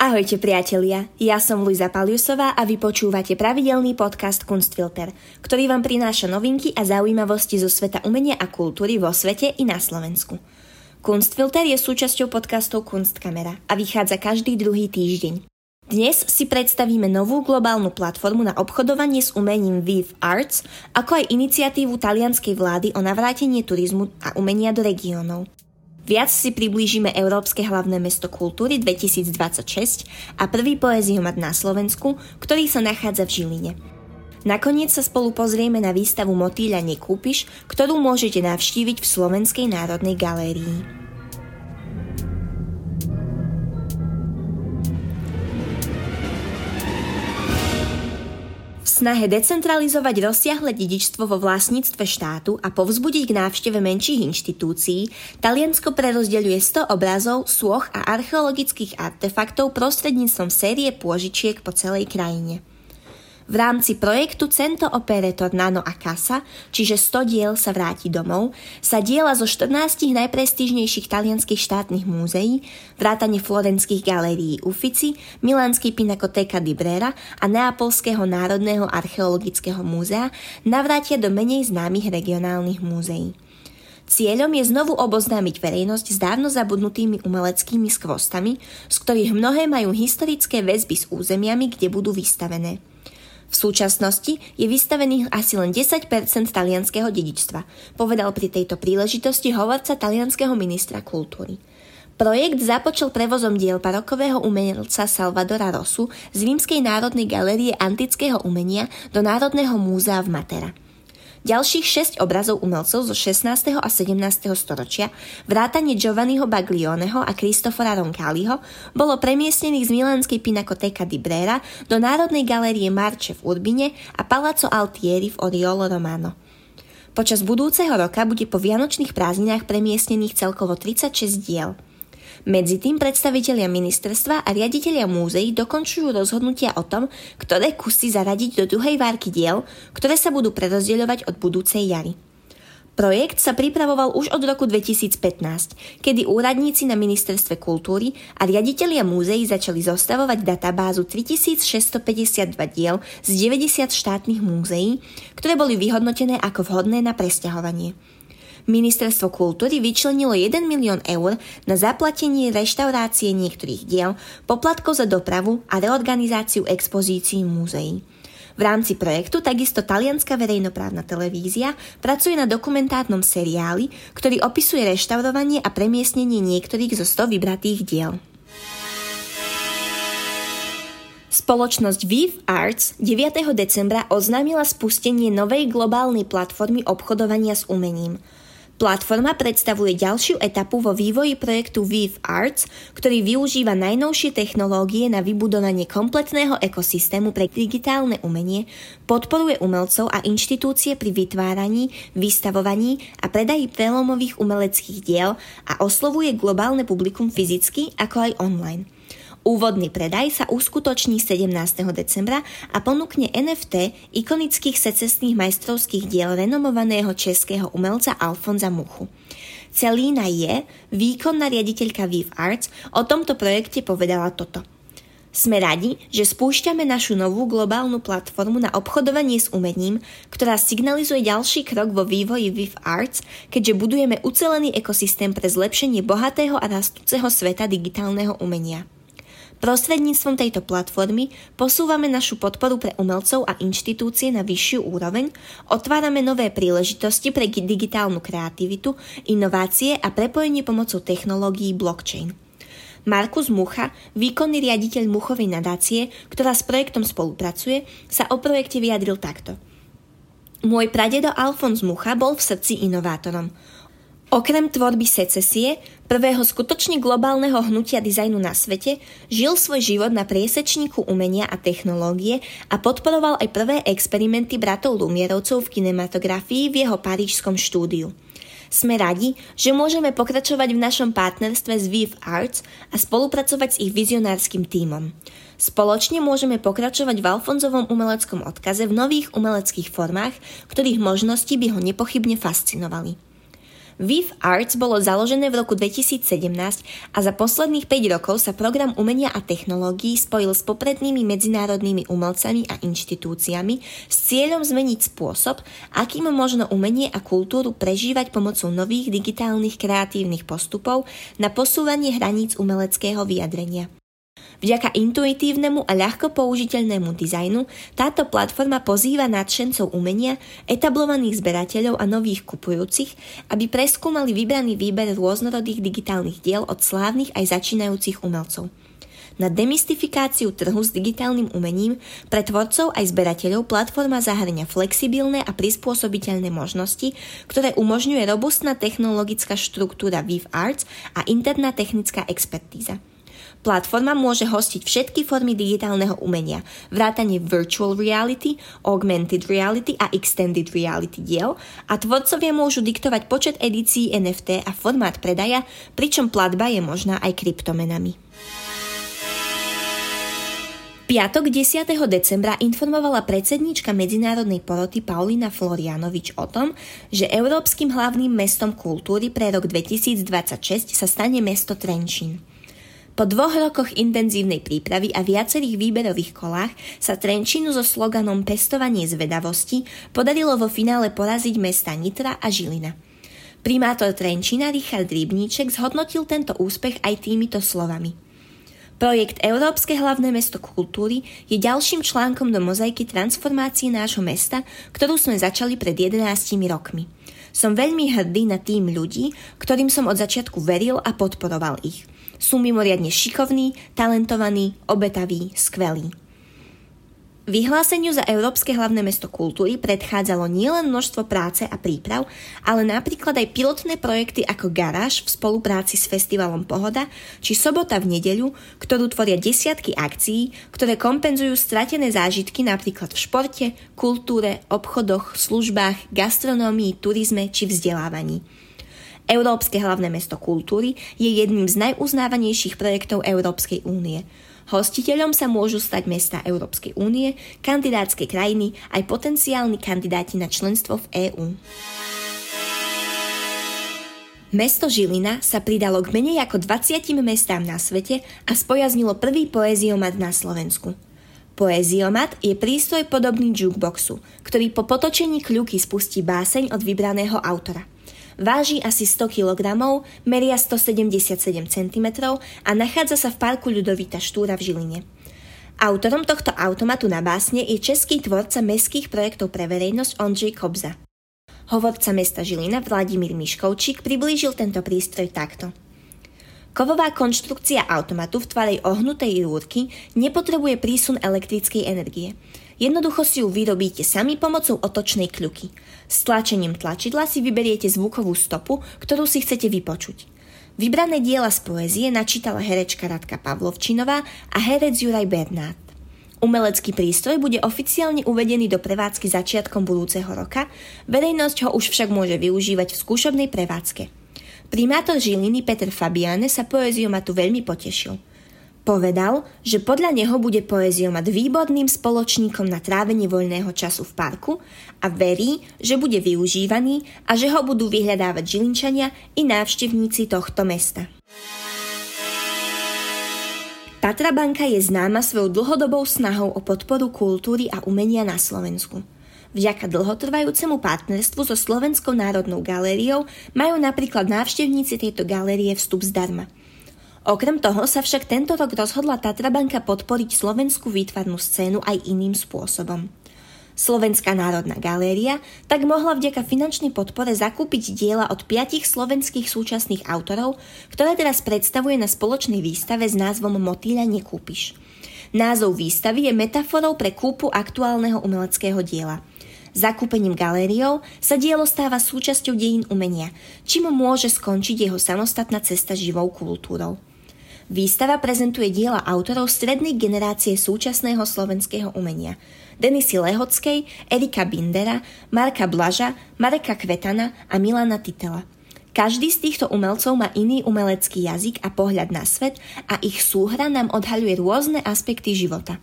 Ahojte priatelia, ja som Luisa Paliusová a vy počúvate pravidelný podcast Kunstfilter, ktorý vám prináša novinky a zaujímavosti zo sveta umenia a kultúry vo svete i na Slovensku. Kunstfilter je súčasťou podcastov Kunstkamera a vychádza každý druhý týždeň. Dnes si predstavíme novú globálnu platformu na obchodovanie s umením Viv Arts, ako aj iniciatívu talianskej vlády o navrátenie turizmu a umenia do regiónov. Viac si priblížime Európske hlavné mesto kultúry 2026 a prvý poéziomat na Slovensku, ktorý sa nachádza v Žiline. Nakoniec sa spolu pozrieme na výstavu Motýľa nekúpiš, ktorú môžete navštíviť v Slovenskej národnej galérii. Snahe decentralizovať rozsiahle dedičstvo vo vlastníctve štátu a povzbudiť k návšteve menších inštitúcií, Taliansko prerozdeľuje 100 obrazov, sôch a archeologických artefaktov prostredníctvom série pôžičiek po celej krajine. V rámci projektu Cento Opere Tornano a Casa, čiže 100 diel sa vráti domov, sa diela zo 14 najprestížnejších talianských štátnych múzeí, vrátane florenských galérií Uffizi, Milánskej Pinakotéka di Brera a Neapolského národného archeologického múzea navrátia do menej známych regionálnych múzeí. Cieľom je znovu oboznámiť verejnosť s dávno zabudnutými umeleckými skvostami, z ktorých mnohé majú historické väzby s územiami, kde budú vystavené. V súčasnosti je vystavených asi len 10% talianského dedičstva, povedal pri tejto príležitosti hovorca talianského ministra kultúry. Projekt započal prevozom diel parokového umelca Salvadora Rosu z Rímskej národnej galérie antického umenia do Národného múzea v Matera. Ďalších 6 obrazov umelcov zo 16. a 17. storočia, vrátane Giovanniho Baglioneho a Kristofora Roncalliho, bolo premiestnených z Milánskej Pinakotéka di Brera do Národnej galérie Marče v Urbine a Palazzo Altieri v Oriolo Romano. Počas budúceho roka bude po vianočných prázdninách premiestnených celkovo 36 diel – medzi tým predstavitelia ministerstva a riaditeľia múzeí dokončujú rozhodnutia o tom, ktoré kusy zaradiť do druhej várky diel, ktoré sa budú prerozdeľovať od budúcej jary. Projekt sa pripravoval už od roku 2015, kedy úradníci na Ministerstve kultúry a riaditeľia múzeí začali zostavovať databázu 3652 diel z 90 štátnych múzeí, ktoré boli vyhodnotené ako vhodné na presťahovanie. Ministerstvo kultúry vyčlenilo 1 milión eur na zaplatenie reštaurácie niektorých diel, poplatkov za dopravu a reorganizáciu expozícií múzeí. V rámci projektu takisto talianská verejnoprávna televízia pracuje na dokumentárnom seriáli, ktorý opisuje reštaurovanie a premiestnenie niektorých zo 100 vybratých diel. Spoločnosť Viv Arts 9. decembra oznámila spustenie novej globálnej platformy obchodovania s umením – Platforma predstavuje ďalšiu etapu vo vývoji projektu Viv Arts, ktorý využíva najnovšie technológie na vybudovanie kompletného ekosystému pre digitálne umenie, podporuje umelcov a inštitúcie pri vytváraní, vystavovaní a predaji prelomových umeleckých diel a oslovuje globálne publikum fyzicky ako aj online. Úvodný predaj sa uskutoční 17. decembra a ponúkne NFT ikonických secesných majstrovských diel renomovaného českého umelca Alfonza Muchu. Celína je, výkonná riaditeľka Viv Arts, o tomto projekte povedala toto. Sme radi, že spúšťame našu novú globálnu platformu na obchodovanie s umením, ktorá signalizuje ďalší krok vo vývoji Viv Arts, keďže budujeme ucelený ekosystém pre zlepšenie bohatého a rastúceho sveta digitálneho umenia. Prostredníctvom tejto platformy posúvame našu podporu pre umelcov a inštitúcie na vyššiu úroveň, otvárame nové príležitosti pre digitálnu kreativitu, inovácie a prepojenie pomocou technológií blockchain. Markus Mucha, výkonný riaditeľ Muchovej nadácie, ktorá s projektom spolupracuje, sa o projekte vyjadril takto. Môj pradedo Alfons Mucha bol v srdci inovátorom. Okrem tvorby secesie, prvého skutočne globálneho hnutia dizajnu na svete, žil svoj život na priesečníku umenia a technológie a podporoval aj prvé experimenty bratov Lumierovcov v kinematografii v jeho parížskom štúdiu. Sme radi, že môžeme pokračovať v našom partnerstve s Viv Arts a spolupracovať s ich vizionárskym tímom. Spoločne môžeme pokračovať v Alfonzovom umeleckom odkaze v nových umeleckých formách, ktorých možnosti by ho nepochybne fascinovali. VIV Arts bolo založené v roku 2017 a za posledných 5 rokov sa program umenia a technológií spojil s poprednými medzinárodnými umelcami a inštitúciami s cieľom zmeniť spôsob, akým možno umenie a kultúru prežívať pomocou nových digitálnych kreatívnych postupov na posúvanie hraníc umeleckého vyjadrenia. Vďaka intuitívnemu a ľahko použiteľnému dizajnu táto platforma pozýva nadšencov umenia, etablovaných zberateľov a nových kupujúcich, aby preskúmali vybraný výber rôznorodých digitálnych diel od slávnych aj začínajúcich umelcov. Na demystifikáciu trhu s digitálnym umením pre tvorcov aj zberateľov platforma zahrňa flexibilné a prispôsobiteľné možnosti, ktoré umožňuje robustná technologická štruktúra Viv Arts a interná technická expertíza. Platforma môže hostiť všetky formy digitálneho umenia, vrátanie virtual reality, augmented reality a extended reality diel a tvorcovia môžu diktovať počet edícií NFT a formát predaja, pričom platba je možná aj kryptomenami. Piatok 10. decembra informovala predsedníčka medzinárodnej poroty Paulina Florianovič o tom, že európskym hlavným mestom kultúry pre rok 2026 sa stane mesto Trenčín. Po dvoch rokoch intenzívnej prípravy a viacerých výberových kolách sa Trenčínu so sloganom Pestovanie zvedavosti podarilo vo finále poraziť mesta Nitra a Žilina. Primátor Trenčína Richard Rybníček zhodnotil tento úspech aj týmito slovami. Projekt Európske hlavné mesto kultúry je ďalším článkom do mozaiky transformácie nášho mesta, ktorú sme začali pred 11 rokmi. Som veľmi hrdý na tým ľudí, ktorým som od začiatku veril a podporoval ich – sú mimoriadne šikovní, talentovaní, obetaví, skvelí. Vyhláseniu za Európske hlavné mesto kultúry predchádzalo nielen množstvo práce a príprav, ale napríklad aj pilotné projekty ako Garáž v spolupráci s festivalom Pohoda či Sobota v nedeľu, ktorú tvoria desiatky akcií, ktoré kompenzujú stratené zážitky napríklad v športe, kultúre, obchodoch, službách, gastronómii, turizme či vzdelávaní. Európske hlavné mesto kultúry je jedným z najuznávanejších projektov Európskej únie. Hostiteľom sa môžu stať mesta Európskej únie, kandidátske krajiny aj potenciálni kandidáti na členstvo v EÚ. Mesto Žilina sa pridalo k menej ako 20 mestám na svete a spojaznilo prvý poéziomat na Slovensku. Poéziomat je prístroj podobný jukeboxu, ktorý po potočení kľuky spustí báseň od vybraného autora – Váži asi 100 kg, meria 177 cm a nachádza sa v parku Ľudovita Štúra v Žiline. Autorom tohto automatu na básne je český tvorca mestských projektov pre verejnosť Ondřej Kobza. Hovorca mesta Žilina Vladimír Miškovčík priblížil tento prístroj takto. Kovová konštrukcia automatu v tvarej ohnutej rúrky nepotrebuje prísun elektrickej energie. Jednoducho si ju vyrobíte sami pomocou otočnej kľuky. S tlačením tlačidla si vyberiete zvukovú stopu, ktorú si chcete vypočuť. Vybrané diela z poézie načítala herečka Radka Pavlovčinová a herec Juraj Bernát. Umelecký prístroj bude oficiálne uvedený do prevádzky začiatkom budúceho roka, verejnosť ho už však môže využívať v skúšobnej prevádzke. Primátor Žiliny Peter Fabiane sa poéziomatu veľmi potešil – Povedal, že podľa neho bude poéziomat výborným spoločníkom na trávenie voľného času v parku a verí, že bude využívaný a že ho budú vyhľadávať žilinčania i návštevníci tohto mesta. Tatra banka je známa svojou dlhodobou snahou o podporu kultúry a umenia na Slovensku. Vďaka dlhotrvajúcemu partnerstvu so Slovenskou národnou galériou majú napríklad návštevníci tejto galérie vstup zdarma – Okrem toho sa však tento rok rozhodla Tatrabanka podporiť slovenskú výtvarnú scénu aj iným spôsobom. Slovenská národná galéria tak mohla vďaka finančnej podpore zakúpiť diela od piatich slovenských súčasných autorov, ktoré teraz predstavuje na spoločnej výstave s názvom Motýľa nekúpiš. Názov výstavy je metaforou pre kúpu aktuálneho umeleckého diela. Zakúpením galériou sa dielo stáva súčasťou dejín umenia, čím môže skončiť jeho samostatná cesta živou kultúrou. Výstava prezentuje diela autorov strednej generácie súčasného slovenského umenia. Denisy Lehockej, Erika Bindera, Marka Blaža, Mareka Kvetana a Milana Titela. Každý z týchto umelcov má iný umelecký jazyk a pohľad na svet a ich súhra nám odhaľuje rôzne aspekty života.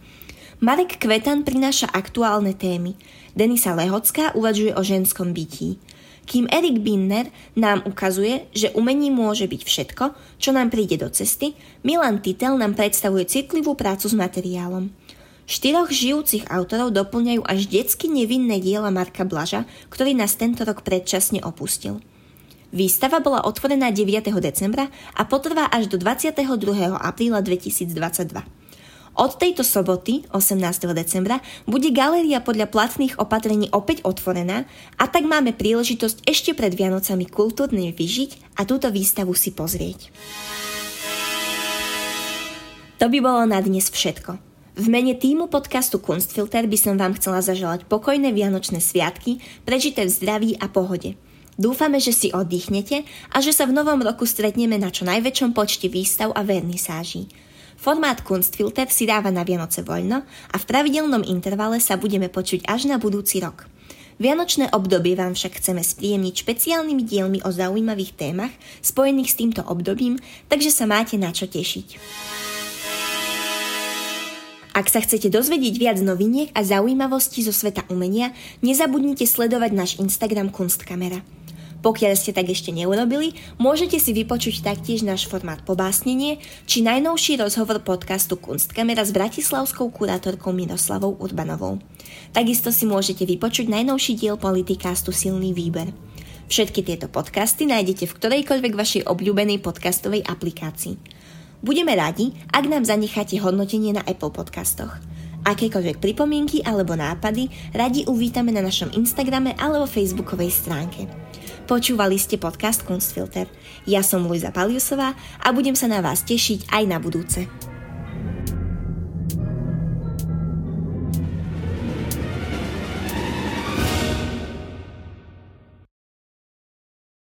Marek Kvetan prináša aktuálne témy. Denisa Lehocká uvažuje o ženskom bytí. Kým Erik Binner nám ukazuje, že umení môže byť všetko, čo nám príde do cesty, Milan Titel nám predstavuje citlivú prácu s materiálom. Štyroch žijúcich autorov doplňajú až detsky nevinné diela Marka Blaža, ktorý nás tento rok predčasne opustil. Výstava bola otvorená 9. decembra a potrvá až do 22. apríla 2022. Od tejto soboty, 18. decembra, bude galéria podľa platných opatrení opäť otvorená a tak máme príležitosť ešte pred Vianocami kultúrne vyžiť a túto výstavu si pozrieť. To by bolo na dnes všetko. V mene týmu podcastu Kunstfilter by som vám chcela zaželať pokojné vianočné sviatky, prežité v zdraví a pohode. Dúfame, že si oddychnete a že sa v novom roku stretneme na čo najväčšom počte výstav a vernisáží. Formát Kunstfilter si dáva na Vianoce voľno a v pravidelnom intervale sa budeme počuť až na budúci rok. Vianočné obdobie vám však chceme spríjemniť špeciálnymi dielmi o zaujímavých témach spojených s týmto obdobím, takže sa máte na čo tešiť. Ak sa chcete dozvedieť viac noviniek a zaujímavostí zo sveta umenia, nezabudnite sledovať náš Instagram Kunstkamera. Pokiaľ ste tak ešte neurobili, môžete si vypočuť taktiež náš formát Pobásnenie či najnovší rozhovor podcastu Kunstkamera s bratislavskou kurátorkou Miroslavou Urbanovou. Takisto si môžete vypočuť najnovší diel politikástu Silný výber. Všetky tieto podcasty nájdete v ktorejkoľvek vašej obľúbenej podcastovej aplikácii. Budeme radi, ak nám zanecháte hodnotenie na Apple podcastoch. Akékoľvek pripomienky alebo nápady radi uvítame na našom Instagrame alebo Facebookovej stránke. Počúvali ste podcast Kunstfilter. Ja som Luisa Paliusová a budem sa na vás tešiť aj na budúce.